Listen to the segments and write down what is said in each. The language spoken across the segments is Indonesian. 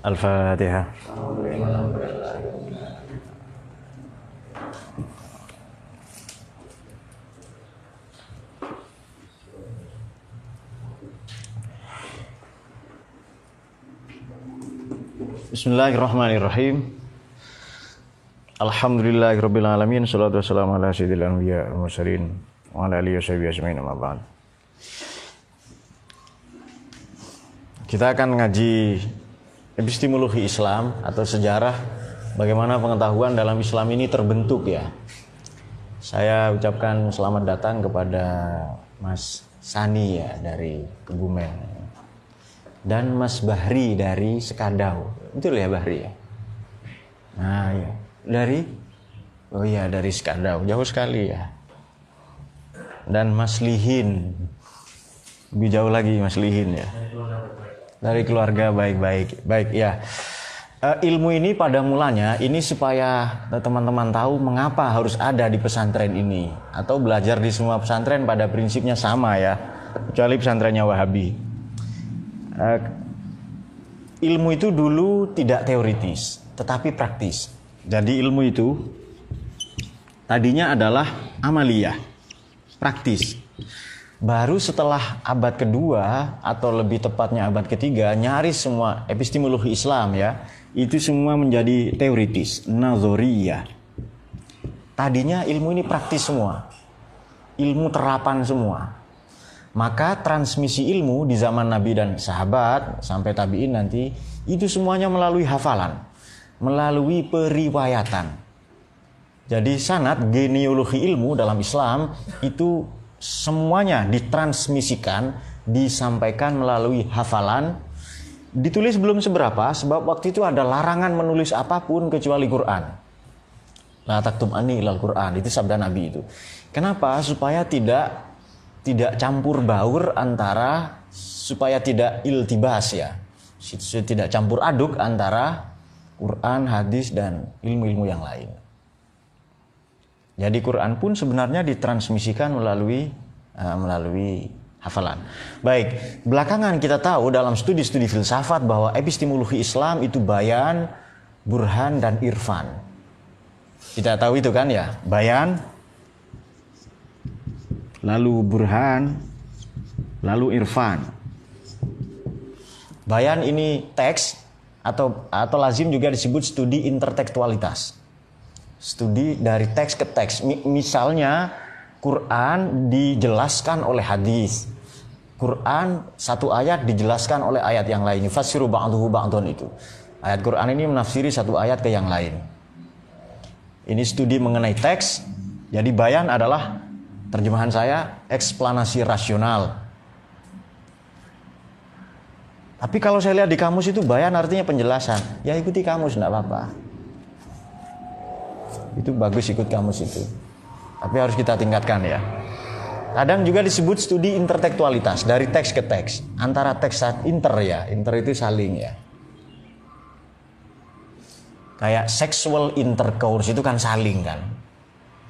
Al-Fatihah. Bismillahirrahmanirrahim. Alhamdulillahirabbil alamin. Shalatu wassalamu ala sayyidil anbiya wal mursalin wa ala alihi washabihi ajmain amma ba'd. Kita akan ngaji epistemologi Islam atau sejarah bagaimana pengetahuan dalam Islam ini terbentuk ya. Saya ucapkan selamat datang kepada Mas Sani ya dari Kebumen dan Mas Bahri dari Sekadau. Betul ya Bahri ya? Nah ya dari oh iya dari Sekadau jauh sekali ya. Dan Mas Lihin lebih jauh lagi Mas Lihin ya. Dari keluarga baik-baik baik ya. Uh, ilmu ini pada mulanya ini supaya teman-teman tahu mengapa harus ada di pesantren ini atau belajar di semua pesantren pada prinsipnya sama ya kecuali pesantrennya Wahabi uh, ilmu itu dulu tidak teoritis, tetapi praktis. Jadi ilmu itu tadinya adalah amaliyah, praktis. Baru setelah abad kedua atau lebih tepatnya abad ketiga, nyaris semua epistemologi Islam ya, itu semua menjadi teoritis, nazoriyah. Tadinya ilmu ini praktis semua, ilmu terapan semua. Maka transmisi ilmu di zaman Nabi dan sahabat sampai tabiin nanti itu semuanya melalui hafalan, melalui periwayatan. Jadi sanat genealogi ilmu dalam Islam itu semuanya ditransmisikan, disampaikan melalui hafalan, ditulis belum seberapa sebab waktu itu ada larangan menulis apa pun kecuali Quran. La taktum ani ilal Quran itu sabda Nabi itu. Kenapa? Supaya tidak tidak campur baur antara supaya tidak iltibas ya tidak campur aduk antara Quran, hadis dan ilmu-ilmu yang lain. Jadi Quran pun sebenarnya ditransmisikan melalui uh, melalui hafalan. Baik, belakangan kita tahu dalam studi-studi filsafat bahwa epistemologi Islam itu bayan, burhan dan irfan. Kita tahu itu kan ya, bayan, lalu burhan, lalu irfan. Bayan ini teks atau atau lazim juga disebut studi intertekstualitas. Studi dari teks ke teks. Misalnya Quran dijelaskan oleh hadis. Quran satu ayat dijelaskan oleh ayat yang lain. Fasiru ba'duhu ba'dun itu. Ayat Quran ini menafsiri satu ayat ke yang lain. Ini studi mengenai teks. Jadi bayan adalah Terjemahan saya eksplanasi rasional. Tapi kalau saya lihat di kamus itu bayan artinya penjelasan. Ya ikuti kamus enggak apa-apa. Itu bagus ikut kamus itu. Tapi harus kita tingkatkan ya. Kadang juga disebut studi intertekstualitas dari teks ke teks. Antara teks inter ya. Inter itu saling ya. Kayak sexual intercourse itu kan saling kan.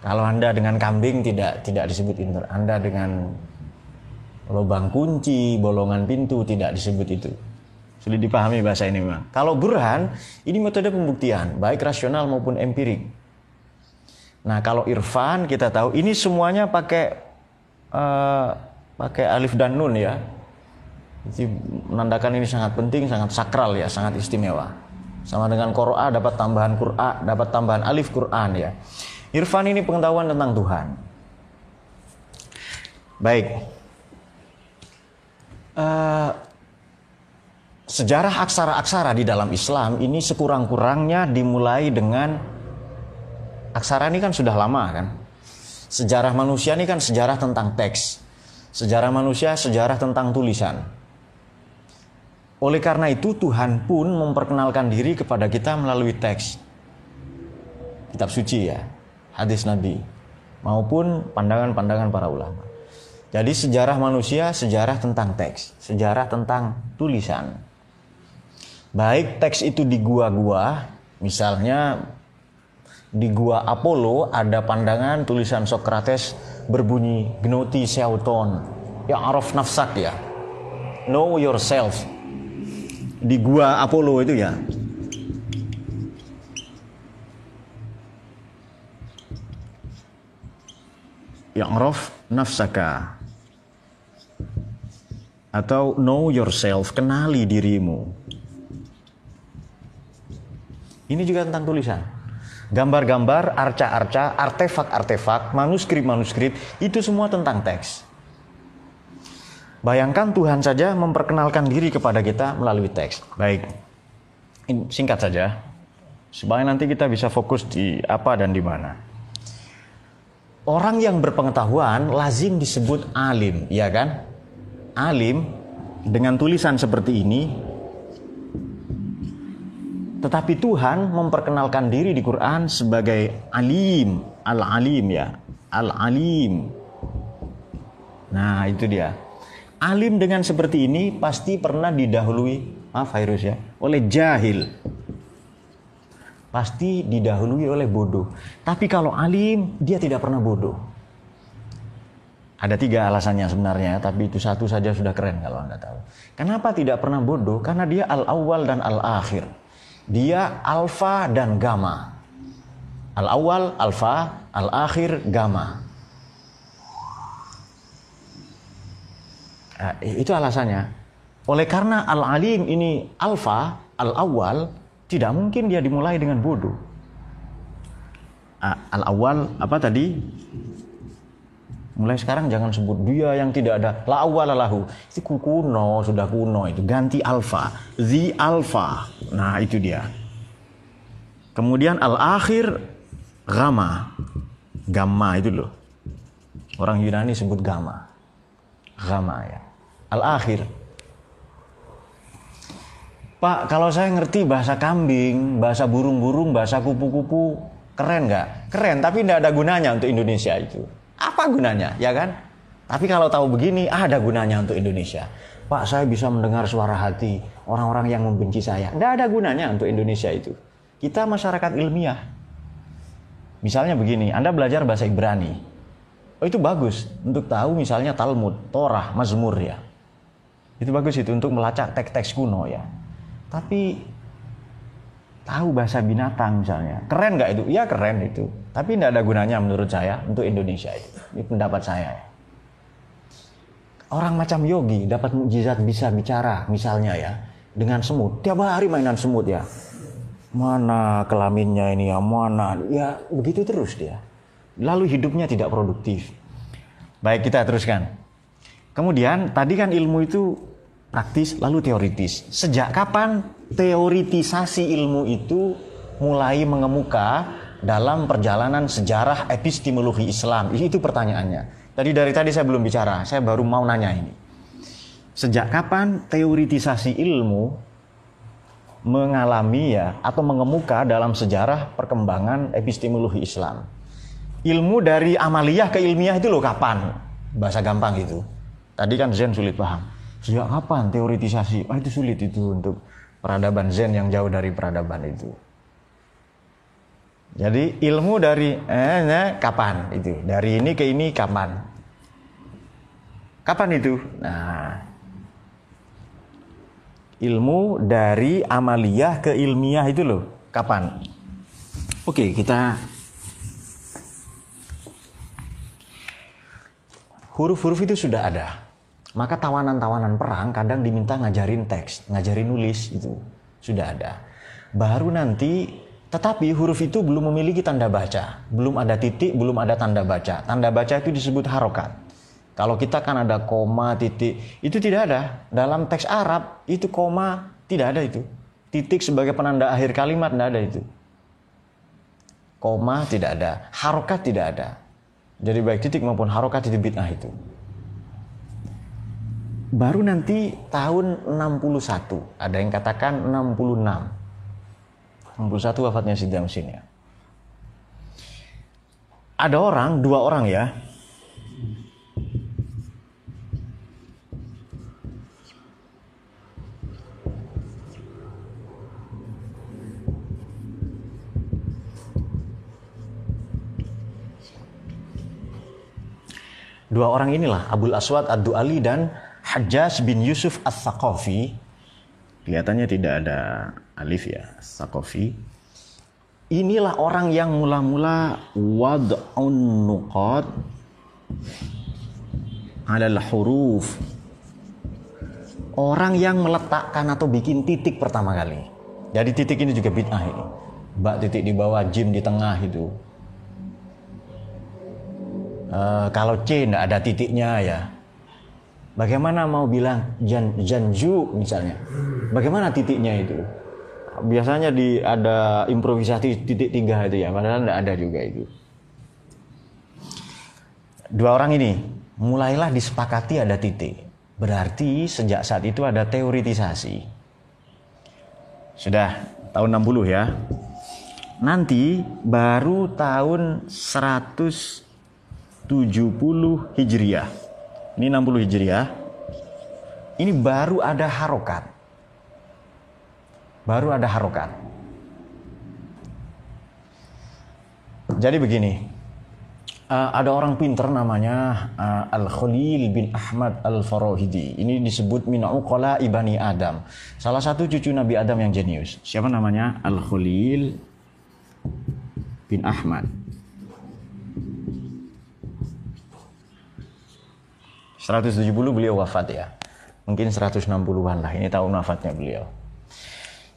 Kalau Anda dengan kambing tidak tidak disebut inter. Anda dengan lubang kunci, bolongan pintu tidak disebut itu. Sulit dipahami bahasa ini memang. Kalau burhan, ini metode pembuktian, baik rasional maupun empirik. Nah, kalau irfan kita tahu ini semuanya pakai uh, pakai alif dan nun ya. Jadi menandakan ini sangat penting, sangat sakral ya, sangat istimewa. Sama dengan Qur'an dapat tambahan Qur'an, dapat tambahan alif Qur'an ya. Irfan ini pengetahuan tentang Tuhan. Baik. Uh, sejarah aksara-aksara di dalam Islam ini sekurang-kurangnya dimulai dengan aksara ini kan sudah lama kan. Sejarah manusia ini kan sejarah tentang teks. Sejarah manusia sejarah tentang tulisan. Oleh karena itu Tuhan pun memperkenalkan diri kepada kita melalui teks. Kitab suci ya hadis Nabi maupun pandangan-pandangan para ulama. Jadi sejarah manusia sejarah tentang teks, sejarah tentang tulisan. Baik teks itu di gua-gua, misalnya di gua Apollo ada pandangan tulisan Socrates berbunyi gnoti seauton, ya araf nafsak ya. Know yourself. di gua Apollo itu ya. Yang rof nafsaka atau know yourself, kenali dirimu. Ini juga tentang tulisan. Gambar-gambar, arca-arca, artefak-artefak, manuskrip-manuskrip, itu semua tentang teks. Bayangkan Tuhan saja memperkenalkan diri kepada kita melalui teks. Baik, singkat saja, supaya nanti kita bisa fokus di apa dan di mana. Orang yang berpengetahuan lazim disebut alim, ya kan? Alim dengan tulisan seperti ini tetapi Tuhan memperkenalkan diri di Quran sebagai alim, al-alim ya, al-alim. Nah, itu dia. Alim dengan seperti ini pasti pernah didahului, maaf virus ya, oleh jahil. Pasti didahului oleh bodoh. Tapi kalau alim, dia tidak pernah bodoh. Ada tiga alasannya sebenarnya, tapi itu satu saja sudah keren kalau Anda tahu. Kenapa tidak pernah bodoh? Karena dia al-awwal dan al-akhir. Dia alfa dan gamma. Al awal alfa, al akhir gamma. Nah, itu alasannya. Oleh karena al alim ini alfa, al awal, tidak mungkin dia dimulai dengan bodoh. Al awal apa tadi? Mulai sekarang jangan sebut dia yang tidak ada la lahu. Itu kuno, sudah kuno itu. Ganti alfa, the alfa. Nah, itu dia. Kemudian al-akhir gamma. Gamma itu loh. Orang Yunani sebut gamma. Gamma ya. Al-akhir. Pak, kalau saya ngerti bahasa kambing, bahasa burung-burung, bahasa kupu-kupu, keren nggak? Keren, tapi tidak ada gunanya untuk Indonesia itu. Apa gunanya, ya kan? Tapi kalau tahu begini, ada gunanya untuk Indonesia. Pak, saya bisa mendengar suara hati orang-orang yang membenci saya. Tidak ada gunanya untuk Indonesia itu. Kita masyarakat ilmiah. Misalnya begini, Anda belajar bahasa Ibrani. Oh itu bagus untuk tahu misalnya Talmud, Torah, Mazmur ya. Itu bagus itu untuk melacak teks-teks kuno ya. Tapi tahu bahasa binatang misalnya. Keren nggak itu? Iya keren itu. Tapi tidak ada gunanya menurut saya untuk Indonesia itu. Ini pendapat saya. Orang macam Yogi dapat mukjizat bisa bicara misalnya ya dengan semut. Tiap hari mainan semut ya. Mana kelaminnya ini ya, mana ya begitu terus dia. Lalu hidupnya tidak produktif. Baik kita teruskan. Kemudian tadi kan ilmu itu praktis lalu teoritis. Sejak kapan teoritisasi ilmu itu mulai mengemuka dalam perjalanan sejarah epistemologi Islam? Itu pertanyaannya. Tadi dari tadi saya belum bicara, saya baru mau nanya ini. Sejak kapan teoritisasi ilmu mengalami ya atau mengemuka dalam sejarah perkembangan epistemologi Islam? Ilmu dari amaliyah ke ilmiah itu loh kapan? Bahasa gampang itu. Tadi kan Zen sulit paham. Sejak kapan teoritisasi? Ah itu sulit itu untuk peradaban Zen yang jauh dari peradaban itu. Jadi ilmu dari eh, eh, kapan itu? Dari ini ke ini kapan? Kapan itu? Nah, ilmu dari amaliyah ke ilmiah itu loh. Kapan? Oke, kita huruf-huruf itu sudah ada. Maka tawanan-tawanan perang kadang diminta ngajarin teks, ngajarin nulis itu sudah ada. Baru nanti tetapi huruf itu belum memiliki tanda baca, belum ada titik, belum ada tanda baca. Tanda baca itu disebut harokat. Kalau kita kan ada koma, titik, itu tidak ada. Dalam teks Arab itu koma tidak ada itu. Titik sebagai penanda akhir kalimat tidak ada itu. Koma tidak ada, harokat tidak ada. Jadi baik titik maupun harokat itu bid'ah itu baru nanti tahun 61 ada yang katakan 66 61 wafatnya si Damsin ya. Ada orang dua orang ya. Dua orang inilah Abul Aswad Ad-Du'ali dan Hajjaj bin Yusuf Al-Thaqafi Kelihatannya tidak ada alif ya, Sakofi. Inilah orang yang mula-mula wad'un nuqad alal huruf. Orang yang meletakkan atau bikin titik pertama kali. Jadi titik ini juga bid'ah ini. Bak titik di bawah, jim di tengah itu. Uh, kalau C tidak ada titiknya ya. Bagaimana mau bilang jan, janju misalnya? Bagaimana titiknya itu? Biasanya di ada improvisasi titik tiga itu ya, padahal tidak ada juga itu. Dua orang ini mulailah disepakati ada titik. Berarti sejak saat itu ada teoritisasi. Sudah tahun 60 ya. Nanti baru tahun 170 Hijriah. Ini 60 Hijriah. Ini baru ada harokat. Baru ada harokat. Jadi begini, uh, ada orang pinter namanya uh, Al Khalil bin Ahmad Al Farahidi. Ini disebut min ibani Adam. Salah satu cucu Nabi Adam yang jenius. Siapa namanya? Al Khalil bin Ahmad. 170 beliau wafat ya. Mungkin 160-an lah. Ini tahun wafatnya beliau.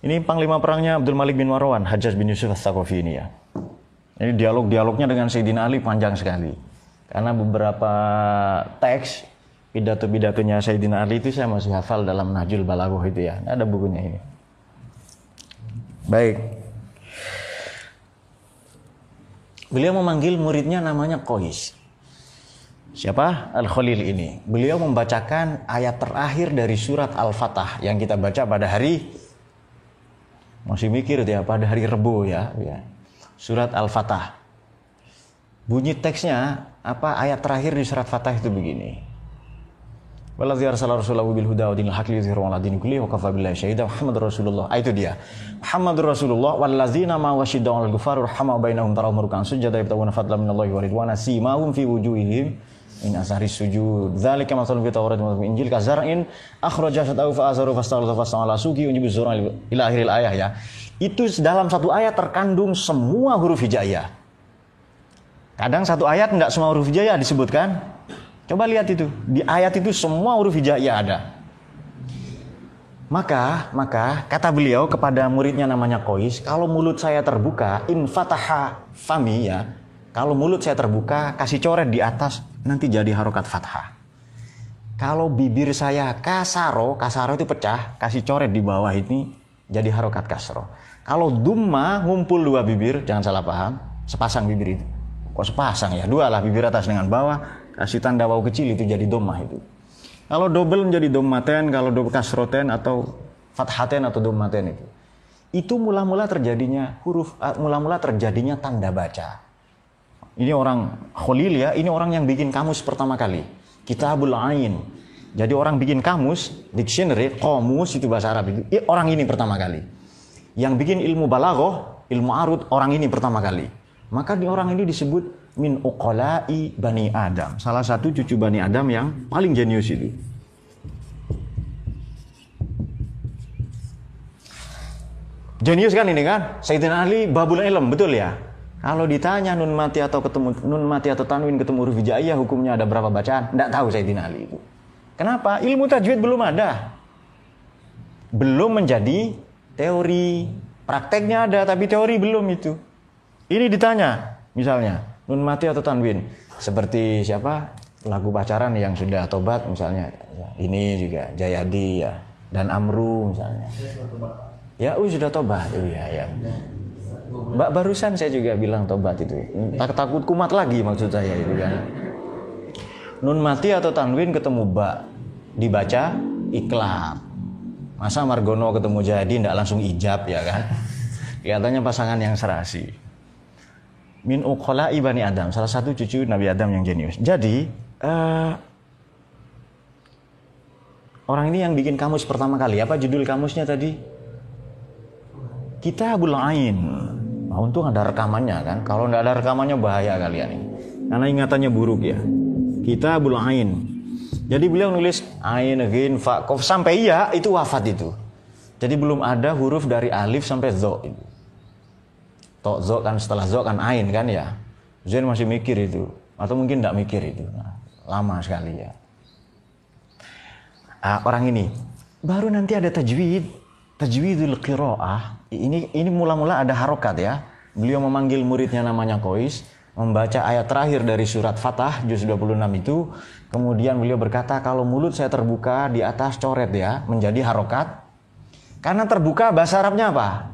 Ini panglima perangnya Abdul Malik bin Marwan, Hajjaj bin Yusuf As-Saqafi ini ya. Ini dialog-dialognya dengan Sayyidina Ali panjang sekali. Karena beberapa teks pidato-pidatonya Sayyidina Ali itu saya masih hafal dalam Najul Balaghah itu ya. Ada bukunya ini. Baik. Beliau memanggil muridnya namanya Qais. Siapa? Al-Khalil ini. Beliau membacakan ayat terakhir dari surat Al-Fatah yang kita baca pada hari masih mikir ya pada hari Rebo ya, ya surat Al-Fatah. Bunyi teksnya apa ayat terakhir di surat Fatah itu begini. Waladzi arsala rasulahu bil huda wa dinil haqqi yuzhiru ala dini kulli wa kafa billahi syahida Muhammadur Rasulullah. Ah, itu dia. Muhammadur Rasulullah walladzina ma wasyidda'u al ghufar rahama bainahum tarahum rukan sujada yabtaguna fadlan minallahi wa ridwana simahum fi wujuhihim in asari sujud. Dzalika masalun fi Taurat wa Injil kazar'in akhraja shatahu fa azaru fastaghala fastaghala suki unjibu zura ila akhiril ayah ya itu dalam satu ayat terkandung semua huruf hijaiyah. Kadang satu ayat nggak semua huruf hijaiyah disebutkan. Coba lihat itu. Di ayat itu semua huruf hijaiyah ada. Maka, maka kata beliau kepada muridnya namanya Kois, kalau mulut saya terbuka, in fataha fami ya, kalau mulut saya terbuka, kasih coret di atas, nanti jadi harokat fathah. Kalau bibir saya kasaro, kasaro itu pecah, kasih coret di bawah ini, jadi harokat kasro. Kalau dumma ngumpul dua bibir, jangan salah paham, sepasang bibir itu. Kok sepasang ya? Dua lah bibir atas dengan bawah, kasih tanda wau kecil itu jadi domah itu. Kalau double menjadi domaten, kalau double kasroten atau fathaten atau domaten itu. Itu mula-mula terjadinya huruf, ah, mula-mula terjadinya tanda baca. Ini orang Khalil ya, ini orang yang bikin kamus pertama kali. Kitabul Ain. Jadi orang bikin kamus, dictionary, kamus itu bahasa Arab. Orang ini pertama kali. Yang bikin ilmu balagoh, ilmu arut orang ini pertama kali. Maka di orang ini disebut min uqala'i bani Adam. Salah satu cucu bani Adam yang paling jenius itu. Jenius kan ini kan? Sayyidina Ali babul ilm, betul ya? Kalau ditanya nun mati atau ketemu nun mati atau tanwin ketemu huruf hijaiyah hukumnya ada berapa bacaan? Tidak tahu Sayyidina Ali. Kenapa? Ilmu tajwid belum ada. Belum menjadi teori. Prakteknya ada tapi teori belum itu. Ini ditanya misalnya nun mati atau tanwin. Seperti siapa? Lagu pacaran yang sudah tobat misalnya. Ini juga Jayadi ya. Dan Amru misalnya. Ya uh sudah tobat. Oh, ya ya Mbak barusan saya juga bilang tobat itu tak takut kumat lagi maksud saya itu kan nun mati atau tanwin ketemu ba dibaca iklat Masa Margono ketemu jadi tidak langsung ijab ya kan? Kelihatannya pasangan yang serasi. Min ukola ibani Adam, salah satu cucu Nabi Adam yang jenius. Jadi uh, orang ini yang bikin kamus pertama kali. Apa judul kamusnya tadi? Kita Ain. Nah, untung ada rekamannya kan. Kalau tidak ada rekamannya bahaya kalian ini. Karena ingatannya buruk ya. Kita Ain. Jadi beliau nulis ain, ghin, fa, kof sampai iya itu wafat itu. Jadi belum ada huruf dari alif sampai zo. Tok zo kan setelah zo kan ain kan ya. Zain masih mikir itu atau mungkin tidak mikir itu. Nah, lama sekali ya. Ah, orang ini baru nanti ada tajwid, tajwidul qiraah. Ini ini mula-mula ada harokat ya. Beliau memanggil muridnya namanya Kois, membaca ayat terakhir dari surat Fatah juz 26 itu. Kemudian beliau berkata kalau mulut saya terbuka di atas coret ya menjadi harokat. Karena terbuka bahasa Arabnya apa?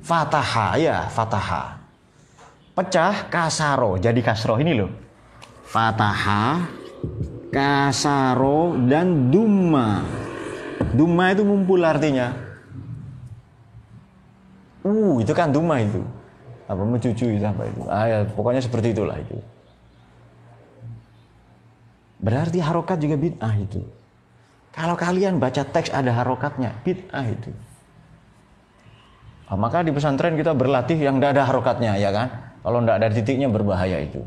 Fataha ya, Fataha. Pecah kasaro jadi kasro ini loh. Fataha, kasaro dan dumma. Dumma itu ngumpul artinya. Uh, itu kan dumma itu. Apa itu apa itu? Ah, ya, pokoknya seperti itulah itu. Berarti harokat juga bid'ah itu. Kalau kalian baca teks ada harokatnya, bid'ah itu. Nah, maka di pesantren kita berlatih yang tidak ada harokatnya, ya kan? Kalau tidak ada titiknya berbahaya itu.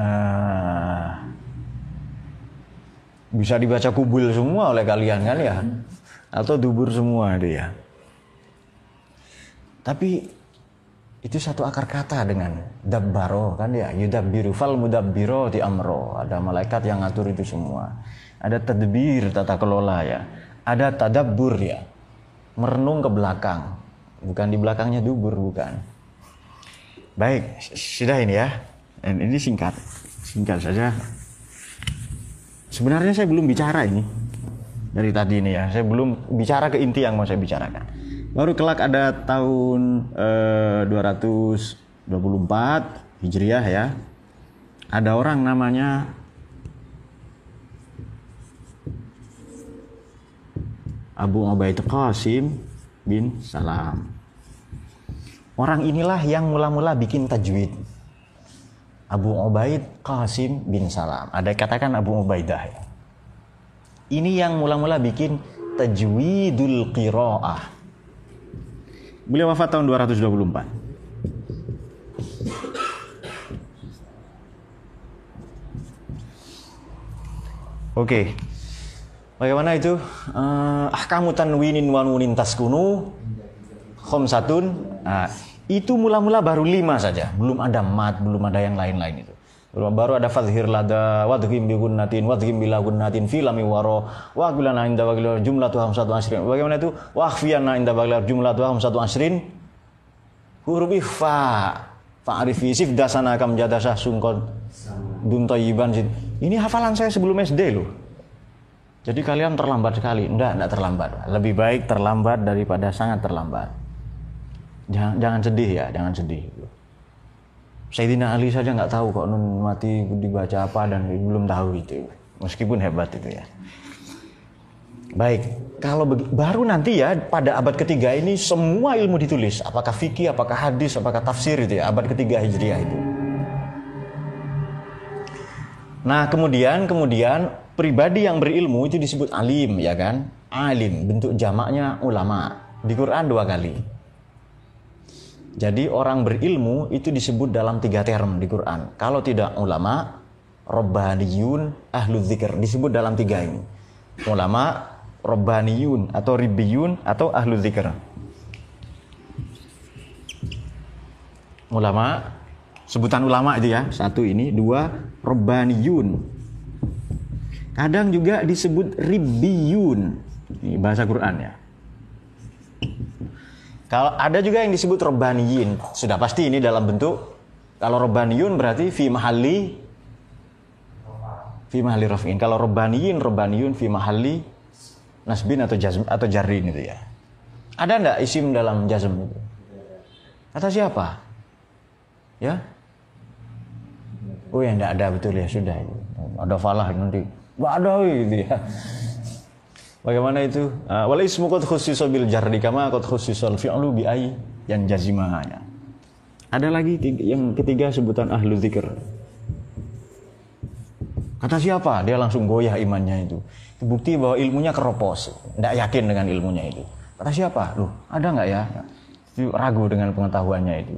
Ah, bisa dibaca kubul semua oleh kalian kan ya atau dubur semua ya tapi itu satu akar kata dengan dabbaro kan ya yudabbiru fal mudabbiro di amro. Ada malaikat yang ngatur itu semua. Ada tadbir tata kelola ya. Ada tadabbur ya. Merenung ke belakang. Bukan di belakangnya dubur bukan. Baik sudah ini ya. Ini singkat. Singkat saja. Sebenarnya saya belum bicara ini dari tadi ini ya. Saya belum bicara ke inti yang mau saya bicarakan. Baru kelak ada tahun eh, 224 Hijriah ya. Ada orang namanya Abu Ubaid Qasim bin Salam. Orang inilah yang mula-mula bikin tajwid. Abu Ubaid Qasim bin Salam. Ada katakan Abu Ubaidah ya. Ini yang mula-mula bikin tajwidul qiraah. Beliau wafat tahun 224. Oke. Bagaimana itu? Uh, ahkamu tanwinin wa nunin taskunu khamsatun. Nah, itu mula-mula baru lima saja, belum ada mat, belum ada yang lain-lain itu. Baru ada fadhir lada wadhim bi gunnatin wadhim bila gunnatin filami waro wa gulana inda bagil jumlah tuh satu asrin. Bagaimana itu? Wa khfiyana inda bagil jumlah tuh satu asrin. Huruf fa fa'rifi sif dasana kam jadasah sungkon dun tayyiban Ini hafalan saya sebelum SD loh. Jadi kalian terlambat sekali. Enggak, enggak terlambat. Lebih baik terlambat daripada sangat terlambat. Jangan, jangan sedih ya, jangan sedih. Sayyidina Ali saja nggak tahu kok nun mati dibaca apa dan belum tahu itu. Meskipun hebat itu ya. Baik, kalau baru nanti ya pada abad ketiga ini semua ilmu ditulis. Apakah fikih, apakah hadis, apakah tafsir itu ya. Abad ketiga hijriah itu. Nah kemudian kemudian pribadi yang berilmu itu disebut alim ya kan. Alim bentuk jamaknya ulama. Di Quran dua kali. Jadi orang berilmu itu disebut dalam tiga term di Quran. Kalau tidak ulama, robbaniyun, ahlu zikr. Disebut dalam tiga ini. Ulama, robbaniyun, atau ribiyun, atau ahlu zikr. Ulama, sebutan ulama itu ya. Satu ini. Dua, robbaniyun. Kadang juga disebut ribiyun. Ini bahasa Quran ya. Kalau ada juga yang disebut robaniyin, sudah pasti ini dalam bentuk kalau robaniyun berarti fi mahalli fi mahalli rafin. Kalau robaniyin, robaniyun fi mahalli nasbin atau jazm atau jarrin itu ya. Ada enggak isim dalam jazm itu? Kata siapa? Ya? Oh ya enggak ada betul ya sudah. Ada falah nanti. Enggak ada gitu ya. Bagaimana itu? Uh, Wal ismu qad khussisa bil jarri kama qad khussisal fi'lu bi ay yang jazimahnya. Ada lagi yang ketiga sebutan ahlu zikr. Kata siapa? Dia langsung goyah imannya itu. Itu bukti bahwa ilmunya keropos. Tidak yakin dengan ilmunya itu. Kata siapa? Loh, ada nggak ya? Itu ragu dengan pengetahuannya itu.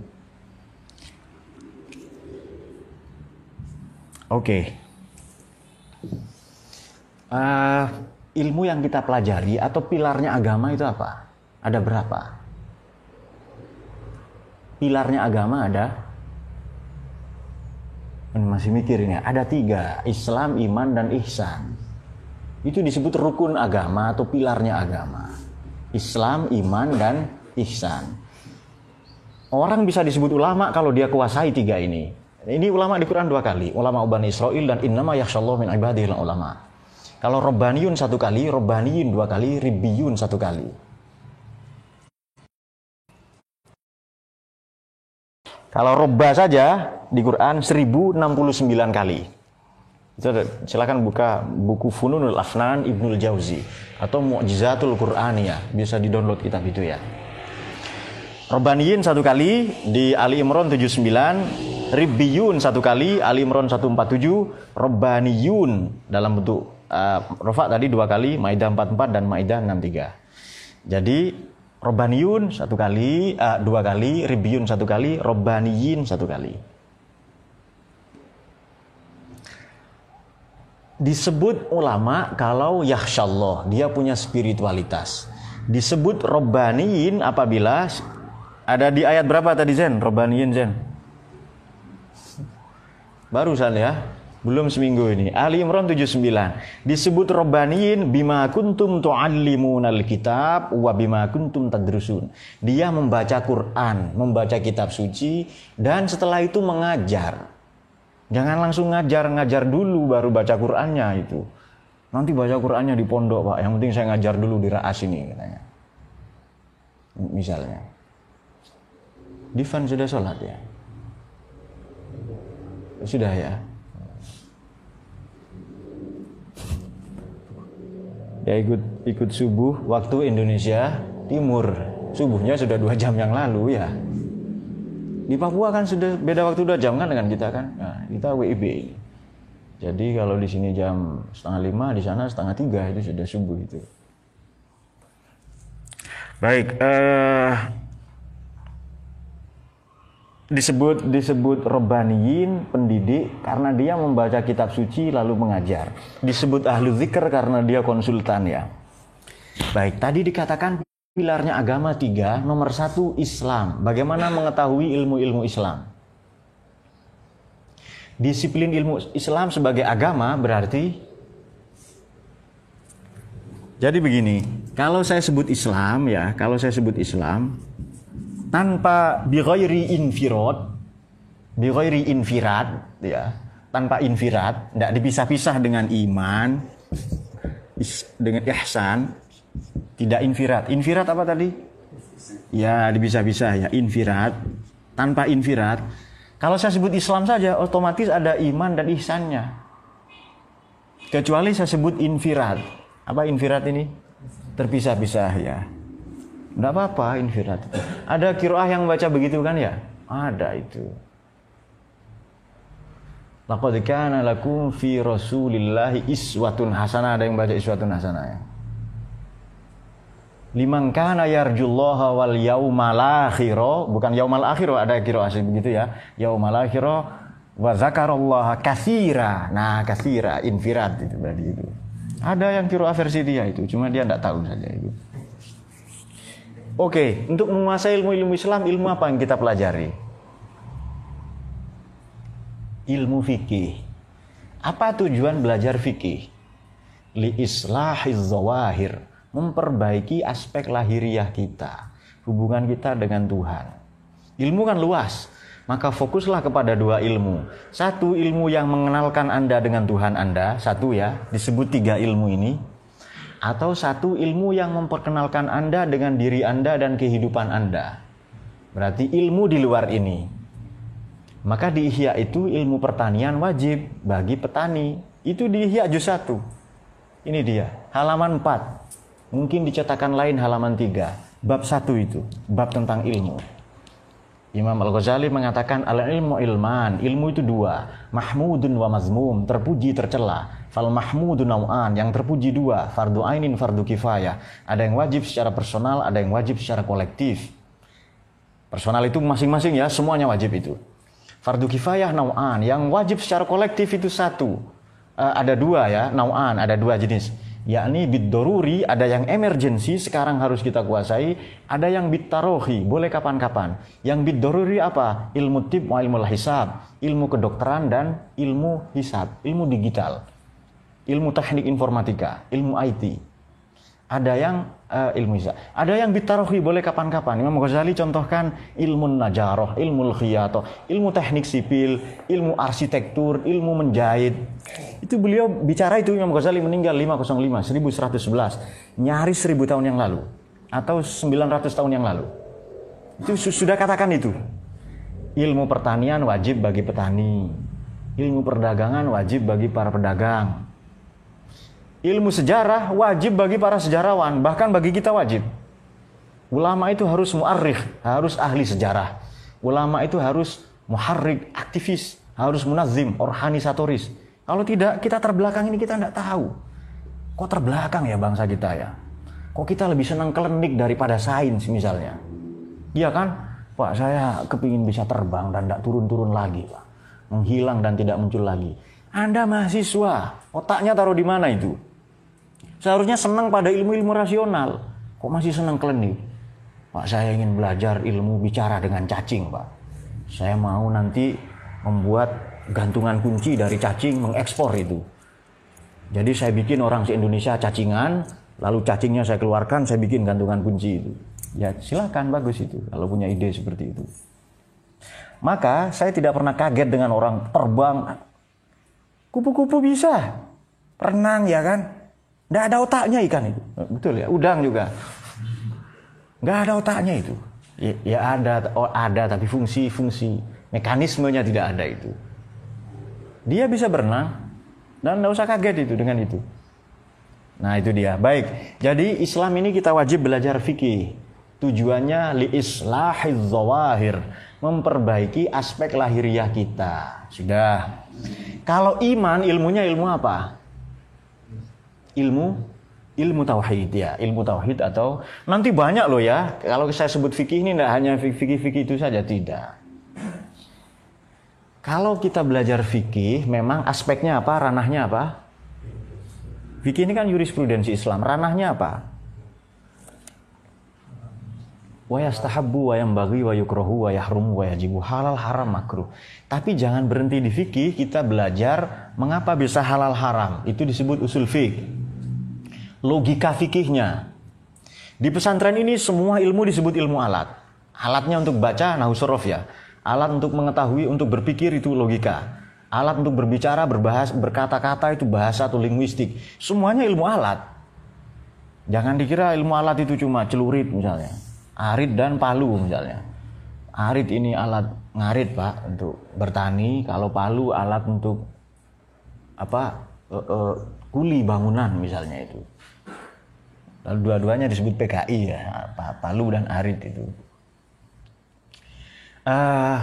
Oke. Okay. Uh, ilmu yang kita pelajari atau pilarnya agama itu apa? Ada berapa? Pilarnya agama ada? Masih mikir ini ada tiga Islam iman dan ihsan. Itu disebut rukun agama atau pilarnya agama. Islam iman dan ihsan. Orang bisa disebut ulama kalau dia kuasai tiga ini. Ini ulama di Quran dua kali. Ulama Bani Israel dan innama yakhsyallahu min ibadihil ulama kalau Robbaniyun satu kali Robbaniyun dua kali Ribiyun satu kali Kalau roba saja di Quran 1069 kali. Itu silakan buka buku Fununul Afnan Ibnul Jauzi atau Mu'jizatul Qur'aniyah. Bisa di-download kitab itu ya. Robaniyin satu kali di Ali Imran 79, Ribbiyun satu kali Ali Imran 147, Robbaniyun dalam bentuk uh, rofa tadi dua kali Maidah 44 dan Maidah 63. Jadi Robbaniyun satu kali, uh, dua kali, Ribiyun satu kali, Robbaniyin satu kali. Disebut ulama kalau yahsyallah, dia punya spiritualitas. Disebut Robbaniyin apabila ada di ayat berapa tadi Zen? Robbaniyin Zen. Barusan ya. Belum seminggu ini. Ali Imran 79. Disebut Robbaniin bima kuntum tu'allimunal kitab wa bima kuntum tadrusun. Dia membaca Quran, membaca kitab suci dan setelah itu mengajar. Jangan langsung ngajar, ngajar dulu baru baca Qurannya itu. Nanti baca Qurannya di pondok, Pak. Yang penting saya ngajar dulu di Raas ini katanya. Misalnya. Divan sudah sholat ya? Sudah ya? Dia ikut ikut subuh waktu Indonesia Timur. Subuhnya sudah dua jam yang lalu ya. Di Papua kan sudah beda waktu dua jam kan dengan kita kan? Nah, kita WIB jadi kalau di sini jam setengah lima di sana setengah tiga itu sudah subuh itu. Baik eh, disebut disebut robaniyin pendidik karena dia membaca kitab suci lalu mengajar. Disebut ahlu zikr karena dia konsultan ya. Baik tadi dikatakan pilarnya agama tiga nomor satu Islam. Bagaimana mengetahui ilmu-ilmu Islam? Disiplin ilmu Islam sebagai agama berarti? Jadi begini kalau saya sebut Islam ya kalau saya sebut Islam tanpa bighairi infirad bighairi infirat ya tanpa infirat tidak dipisah-pisah dengan iman dengan ihsan tidak infirat. Infirat apa tadi? Ya dipisah-pisah ya infirat. Tanpa infirat kalau saya sebut Islam saja otomatis ada iman dan ihsannya. Kecuali saya sebut infirat. Apa infirat ini? Terpisah-pisah ya tidak apa-apa infirat. Ada kiroah yang baca begitu kan ya? Ada itu. Laqad kana lakum fi Rasulillahi iswatun hasanah. Ada yang baca iswatun hasanah ya. Liman kana yarjullaha wal yaumal akhira, bukan yaumal akhira ada kiroah begitu ya. Yaumal akhira wa zakarallaha katsira. Nah, katsira infirat itu berarti itu. Ada yang kiroah versi dia itu, cuma dia tidak tahu saja itu. Oke, untuk menguasai ilmu-ilmu Islam, ilmu apa yang kita pelajari? Ilmu fikih. Apa tujuan belajar fikih? Li islahiz zawahir, memperbaiki aspek lahiriah kita, hubungan kita dengan Tuhan. Ilmu kan luas, maka fokuslah kepada dua ilmu. Satu ilmu yang mengenalkan Anda dengan Tuhan Anda, satu ya, disebut tiga ilmu ini atau satu ilmu yang memperkenalkan Anda dengan diri Anda dan kehidupan Anda. Berarti ilmu di luar ini. Maka di Ihya itu ilmu pertanian wajib bagi petani. Itu di Ihya juz 1. Ini dia, halaman 4. Mungkin dicetakan lain halaman 3. Bab 1 itu, bab tentang ilmu. Imam Al-Ghazali mengatakan al-ilmu ilman, ilmu itu dua, mahmudun wa mazmum, terpuji tercela. Fal mahmudu nau'an, yang terpuji dua, fardu ainin, fardu kifayah. Ada yang wajib secara personal, ada yang wajib secara kolektif. Personal itu masing-masing ya, semuanya wajib itu. Fardu kifayah nau'an, yang wajib secara kolektif itu satu. Uh, ada dua ya, nau'an, ada dua jenis. yakni bid doruri ada yang emergensi sekarang harus kita kuasai ada yang bid tarohi boleh kapan-kapan yang bid doruri apa ilmu tip ilmu hisab ilmu kedokteran dan ilmu hisab ilmu digital ilmu teknik informatika ilmu IT ada yang uh, ilmu hisab. Ada yang bitarohi boleh kapan-kapan. Imam Ghazali contohkan ilmu najaroh, ilmu khiyato, ilmu teknik sipil, ilmu arsitektur, ilmu menjahit. Itu beliau bicara itu Imam Ghazali meninggal 505, 1111. Nyaris 1000 tahun yang lalu. Atau 900 tahun yang lalu. Itu sudah katakan itu. Ilmu pertanian wajib bagi petani. Ilmu perdagangan wajib bagi para pedagang ilmu sejarah wajib bagi para sejarawan, bahkan bagi kita wajib. Ulama itu harus muarrikh, harus ahli sejarah. Ulama itu harus muharrik, aktivis, harus munazim, organisatoris. Kalau tidak, kita terbelakang ini kita tidak tahu. Kok terbelakang ya bangsa kita ya? Kok kita lebih senang klinik daripada sains misalnya? Iya kan? Pak, saya kepingin bisa terbang dan tidak turun-turun lagi, Pak. Menghilang dan tidak muncul lagi. Anda mahasiswa, otaknya taruh di mana itu? Seharusnya senang pada ilmu-ilmu rasional. Kok masih senang klinik? Pak, saya ingin belajar ilmu bicara dengan cacing, Pak. Saya mau nanti membuat gantungan kunci dari cacing, mengekspor itu. Jadi saya bikin orang se Indonesia cacingan, lalu cacingnya saya keluarkan, saya bikin gantungan kunci itu. Ya silakan bagus itu kalau punya ide seperti itu. Maka saya tidak pernah kaget dengan orang terbang. Kupu-kupu bisa. Renang ya kan? Nggak ada otaknya ikan itu. Betul ya, udang juga. Nggak ada otaknya itu. Ya, ya ada, oh, ada tapi fungsi-fungsi mekanismenya tidak ada itu. Dia bisa berenang dan nggak usah kaget itu dengan itu. Nah itu dia. Baik. Jadi Islam ini kita wajib belajar fikih. Tujuannya li islahiz zawahir, memperbaiki aspek lahiriah kita. Sudah. Kalau iman ilmunya ilmu apa? Ilmu ilmu tauhid ya, ilmu tauhid atau nanti banyak loh ya. Kalau saya sebut fikih ini tidak hanya fikih-fikih itu saja tidak. Kalau kita belajar fikih, memang aspeknya apa, ranahnya apa? Fikih ini kan jurisprudensi Islam, ranahnya apa? Wa yastahabbu wa yambaghi wa wa yahrumu wa yajibu halal haram makruh. Tapi jangan berhenti di fikih, kita belajar mengapa bisa halal haram. Itu disebut usul fikih logika fikihnya. Di pesantren ini semua ilmu disebut ilmu alat. Alatnya untuk baca nahu sorof ya. Alat untuk mengetahui, untuk berpikir itu logika. Alat untuk berbicara, berbahas, berkata-kata itu bahasa atau linguistik. Semuanya ilmu alat. Jangan dikira ilmu alat itu cuma celurit misalnya. Arit dan palu misalnya. Arit ini alat ngarit pak untuk bertani. Kalau palu alat untuk apa uh, uh, kuli bangunan misalnya itu. Lalu dua-duanya disebut PKI ya, Palu dan Arit itu. Uh,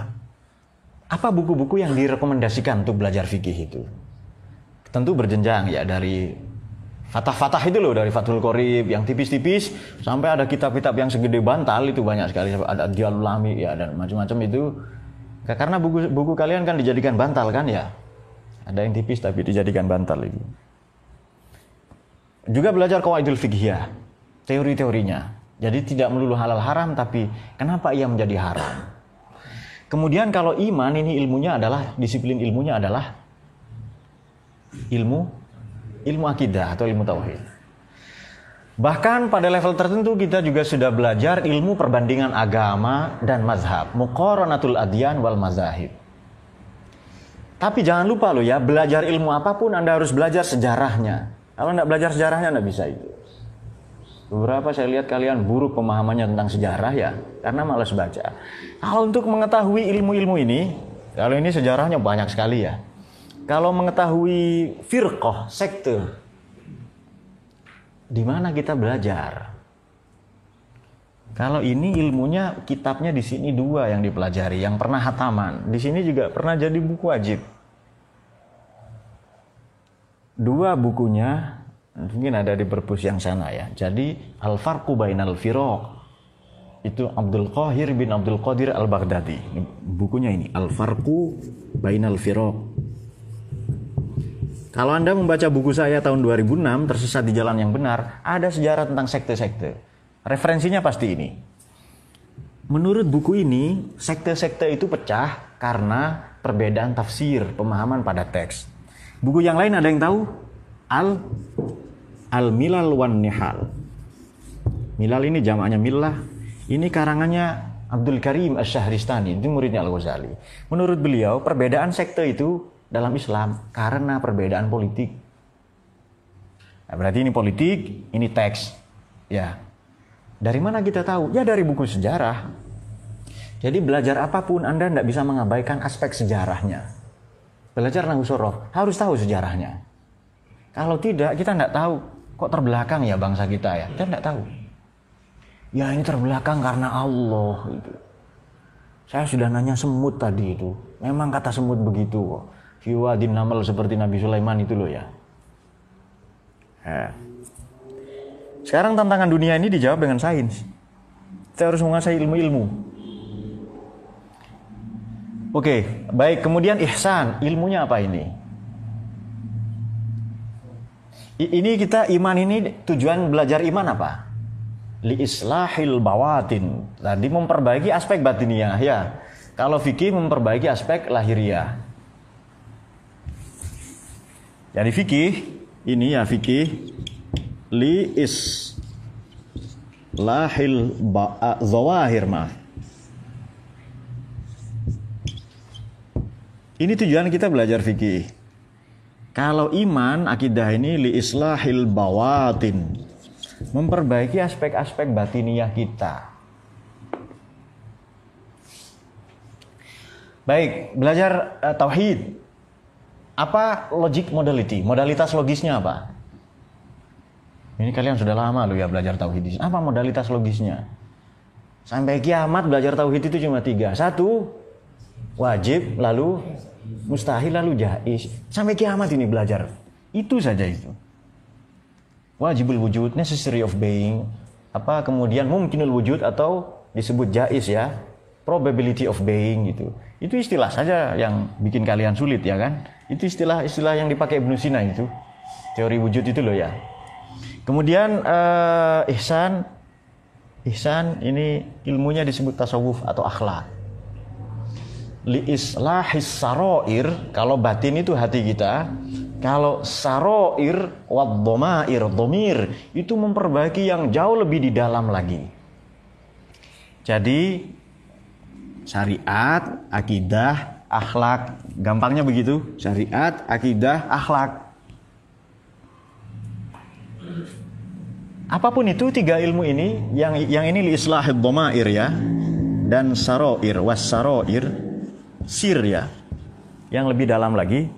apa buku-buku yang direkomendasikan untuk belajar fikih itu? Tentu berjenjang ya dari fatah-fatah itu loh dari Fathul Qorib yang tipis-tipis sampai ada kitab-kitab yang segede bantal itu banyak sekali ada Dialul Lami ya dan macam-macam itu karena buku buku kalian kan dijadikan bantal kan ya ada yang tipis tapi dijadikan bantal itu juga belajar kawaidul fiqhiyah, teori-teorinya. Jadi tidak melulu halal haram, tapi kenapa ia menjadi haram? Kemudian kalau iman ini ilmunya adalah disiplin ilmunya adalah ilmu ilmu akidah atau ilmu tauhid. Bahkan pada level tertentu kita juga sudah belajar ilmu perbandingan agama dan mazhab, muqaranatul adyan wal mazahib. Tapi jangan lupa loh ya, belajar ilmu apa pun Anda harus belajar sejarahnya. Kalau tidak belajar sejarahnya tidak bisa itu. Beberapa saya lihat kalian buruk pemahamannya tentang sejarah ya, karena malas baca. Kalau untuk mengetahui ilmu-ilmu ini, kalau ini sejarahnya banyak sekali ya. Kalau mengetahui firqoh, sekte, di mana kita belajar? Kalau ini ilmunya kitabnya di sini dua yang dipelajari, yang pernah hataman. Di sini juga pernah jadi buku wajib dua bukunya mungkin ada di perpus yang sana ya. Jadi Al-Farqu Bainal Firaq itu Abdul Qahir bin Abdul Qadir Al-Baghdadi. Bukunya ini Al-Farqu Bainal Firaq. Kalau Anda membaca buku saya tahun 2006, Tersesat di Jalan yang Benar, ada sejarah tentang sekte-sekte. Referensinya pasti ini. Menurut buku ini, sekte-sekte itu pecah karena perbedaan tafsir, pemahaman pada teks. Buku yang lain ada yang tahu? Al Al Milal wan Nihal. Milal ini jamaknya milah. Ini karangannya Abdul Karim Asy-Syahristani, itu muridnya Al-Ghazali. Menurut beliau, perbedaan sekte itu dalam Islam karena perbedaan politik. Nah, berarti ini politik, ini teks. Ya. Dari mana kita tahu? Ya dari buku sejarah. Jadi belajar apa pun Anda tidak bisa mengabaikan aspek sejarahnya. Belajar Nahu Sorof, harus tahu sejarahnya. Kalau tidak, kita tidak tahu. Kok terbelakang ya bangsa kita ya? Kita tidak tahu. Ya ini terbelakang karena Allah itu. Saya sudah nanya semut tadi itu. Memang kata semut begitu kok. Fiwa namal seperti Nabi Sulaiman itu loh ya. Sekarang tantangan dunia ini dijawab dengan sains. Kita harus menguasai ilmu-ilmu. Oke, baik. Kemudian ihsan, ilmunya apa ini? Ini kita iman ini tujuan belajar iman apa? Li islahil bawatin. Tadi memperbaiki aspek batiniah ya. Kalau fikih memperbaiki aspek lahiriah. Jadi fikih ini ya fikih li is lahil zawahir maaf. Ini tujuan kita belajar fikih. Kalau iman akidah ini li islahil bawatin memperbaiki aspek-aspek batiniah kita. Baik, belajar uh, tauhid apa logic modality? Modalitas logisnya apa? Ini kalian sudah lama loh ya belajar tauhid. Apa modalitas logisnya? Sampai kiamat belajar tauhid itu cuma tiga. Satu, wajib, lalu mustahil, lalu jais. Sampai kiamat ini belajar. Itu saja itu. Wajibul wujud, necessary of being. Apa kemudian mungkinul wujud atau disebut jais ya. Probability of being gitu. Itu istilah saja yang bikin kalian sulit ya kan? Itu istilah-istilah yang dipakai Ibnu Sina itu. Teori wujud itu loh ya. Kemudian uh, ihsan ihsan ini ilmunya disebut tasawuf atau akhlak. Li islahis saroir kalau batin itu hati kita, kalau saroir wad domair domir itu memperbaiki yang jauh lebih di dalam lagi. Jadi syariat, akidah, akhlak. Gampangnya begitu, syariat, akidah, akhlak. Apa pun itu tiga ilmu ini yang yang ini li islahid dhamair ya dan saroir was saroir sir ya. Yang lebih dalam lagi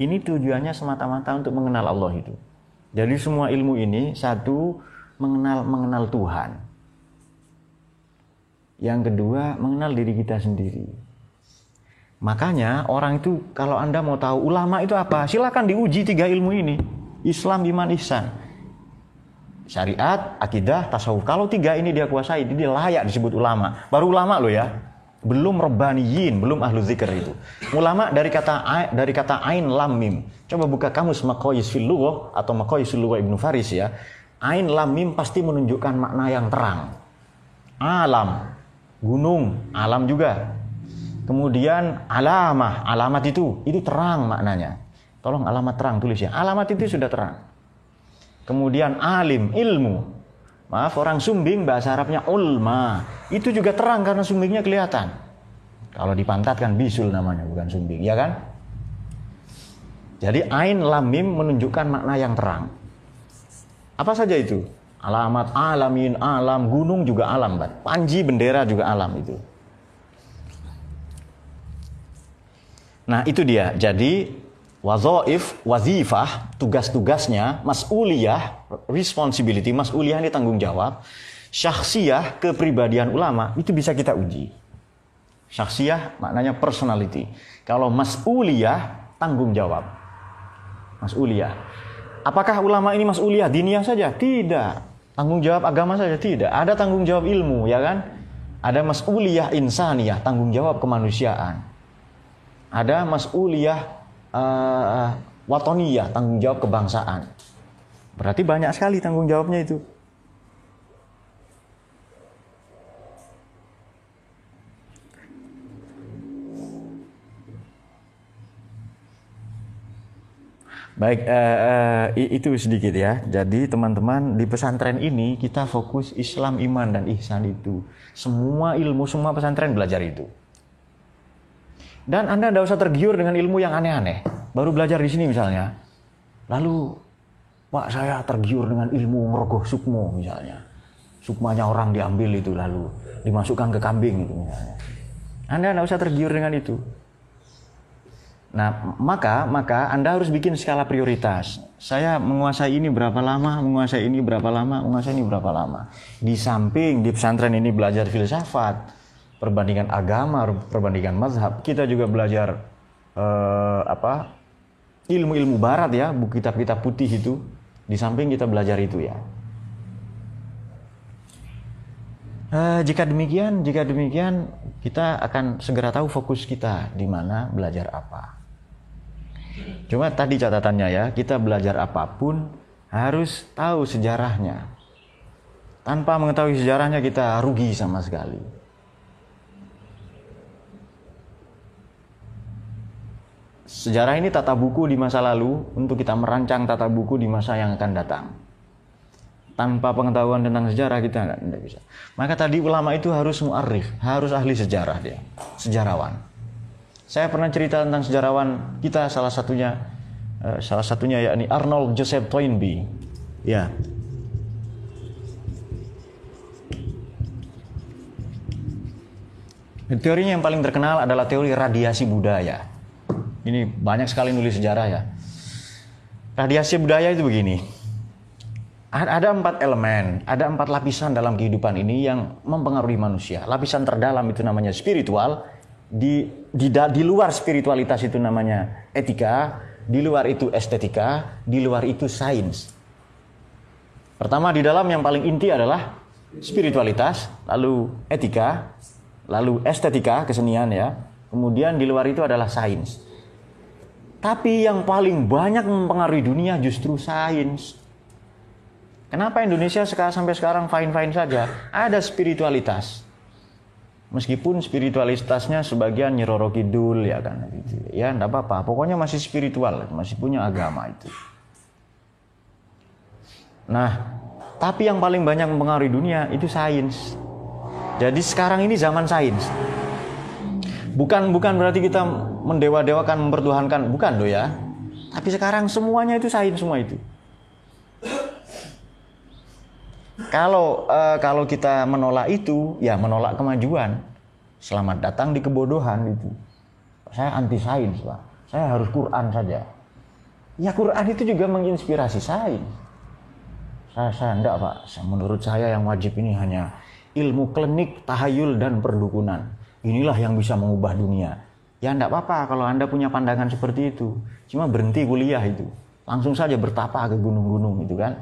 ini tujuannya semata-mata untuk mengenal Allah itu. Jadi semua ilmu ini satu mengenal mengenal Tuhan. Yang kedua, mengenal diri kita sendiri. Makanya orang itu kalau Anda mau tahu ulama itu apa, silakan diuji tiga ilmu ini. Islam, iman, ihsan. Syariat, akidah, tasawuf. Kalau tiga ini dia kuasai, dia layak disebut ulama. Baru ulama loh ya. Belum rebaniyin, belum ahlu zikr itu. Ulama dari kata dari kata ain lam mim. Coba buka kamus Maqayis fil atau Maqayis fil Ibnu Faris ya. Ain lam mim pasti menunjukkan makna yang terang. Alam, gunung, alam juga. Kemudian alamah, alamat itu, itu terang maknanya. Tolong alamat terang tulis ya. Alamat itu sudah terang. Kemudian alim, ilmu. Maaf, orang sumbing bahasa Arabnya ulma. Itu juga terang karena sumbingnya kelihatan. Kalau dipantatkan bisul namanya, bukan sumbing, ya kan? Jadi ain lamim menunjukkan makna yang terang. Apa saja itu? Alamat alamin, alam, gunung juga alam, Panji bendera juga alam itu. Nah, itu dia. Jadi wazoif, wazifah, tugas-tugasnya, mas'uliyah, responsibility, mas'uliyah ini tanggung jawab, syakhsiyah, kepribadian ulama, itu bisa kita uji. Syakhsiyah maknanya personality. Kalau mas'uliyah, tanggung jawab. Mas'uliyah. Apakah ulama ini mas'uliyah diniyah saja? Tidak. Tanggung jawab agama saja tidak. Ada tanggung jawab ilmu, ya kan? Ada mas'uliyah insaniyah, tanggung jawab kemanusiaan. Ada mas'uliyah uh, watoniyah, tanggung jawab kebangsaan. Berarti banyak sekali tanggung jawabnya itu. Baik, uh, uh, itu sedikit ya. Jadi teman-teman di pesantren ini kita fokus Islam, iman dan ihsan itu. Semua ilmu, semua pesantren belajar itu. Dan Anda tidak usah tergiur dengan ilmu yang aneh-aneh. Baru belajar di sini misalnya. Lalu, Pak saya tergiur dengan ilmu merogoh sukmo misalnya. Sukmanya orang diambil itu lalu dimasukkan ke kambing itu misalnya. Anda tidak usah tergiur dengan itu. Nah, maka maka Anda harus bikin skala prioritas. Saya menguasai ini berapa lama, menguasai ini berapa lama, menguasai ini berapa lama. Di samping di pesantren ini belajar filsafat, perbandingan agama, perbandingan mazhab, kita juga belajar eh, apa? ilmu-ilmu barat ya, buku kitab-kitab putih itu. Di samping kita belajar itu ya. Eh, jika demikian, jika demikian kita akan segera tahu fokus kita di mana belajar apa. Cuma tadi catatannya ya, kita belajar apa pun harus tahu sejarahnya. Tanpa mengetahui sejarahnya kita rugi sama sekali. Sejarah ini tata buku di masa lalu untuk kita merancang tata buku di masa yang akan datang. Tanpa pengetahuan tentang sejarah kita tidak bisa. Maka tadi ulama itu harus muarif, harus ahli sejarah dia, sejarawan. Saya pernah cerita tentang sejarawan kita salah satunya uh, salah satunya yakni Arnold Joseph Toynbee. Ya. Teorinya yang paling terkenal adalah teori radiasi budaya. Ini banyak sekali nulis sejarah ya. Radiasi budaya itu begini. Ada empat elemen, ada empat lapisan dalam kehidupan ini yang mempengaruhi manusia. Lapisan terdalam itu namanya spiritual, di, di, di luar spiritualitas itu namanya etika, di luar itu estetika, di luar itu sains. Pertama di dalam yang paling inti adalah spiritualitas, lalu etika, lalu estetika, kesenian ya. Kemudian di luar itu adalah sains. Tapi yang paling banyak mempengaruhi dunia justru sains. Kenapa Indonesia sekarang sampai sekarang fine-fine saja? Ada spiritualitas. Meskipun spiritualitasnya sebagian nyeroro kidul ya kan. Ya enggak apa-apa, pokoknya masih spiritual, masih punya agama itu. Nah, tapi yang paling banyak mempengaruhi dunia itu sains. Jadi sekarang ini zaman sains. Bukan bukan berarti kita mendewa-dewakan, mempertuhankan, bukan do ya. Tapi sekarang semuanya itu sains semua itu. Kalau uh, kalau kita menolak itu, ya menolak kemajuan. Selamat datang di kebodohan itu. Saya anti sains, Pak. Saya harus Quran saja. Ya Quran itu juga menginspirasi sains. Saya, saya enggak, Pak. Menurut saya yang wajib ini hanya ilmu klinik, tahayul, dan perdukunan. Inilah yang bisa mengubah dunia. Ya enggak apa-apa kalau Anda punya pandangan seperti itu. Cuma berhenti kuliah itu. Langsung saja bertapa ke gunung-gunung itu kan.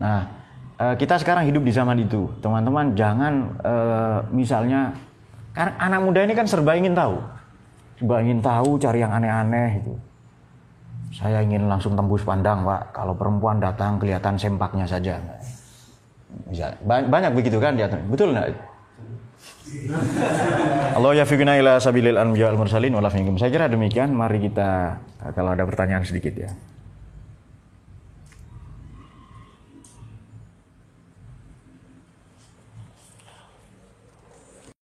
Nah, Eh, kita sekarang hidup di zaman itu, teman-teman jangan uh, misalnya karena anak muda ini kan serba ingin tahu, serba ingin tahu, cari yang aneh-aneh itu. Saya ingin langsung tembus pandang, Pak. Kalau perempuan datang kelihatan sempaknya saja. Banyak begitu kan dia. Betul nggak? Allah ya ila sabilil anbiya al mursalin Saya kira demikian. Mari kita kalau ada pertanyaan sedikit ya.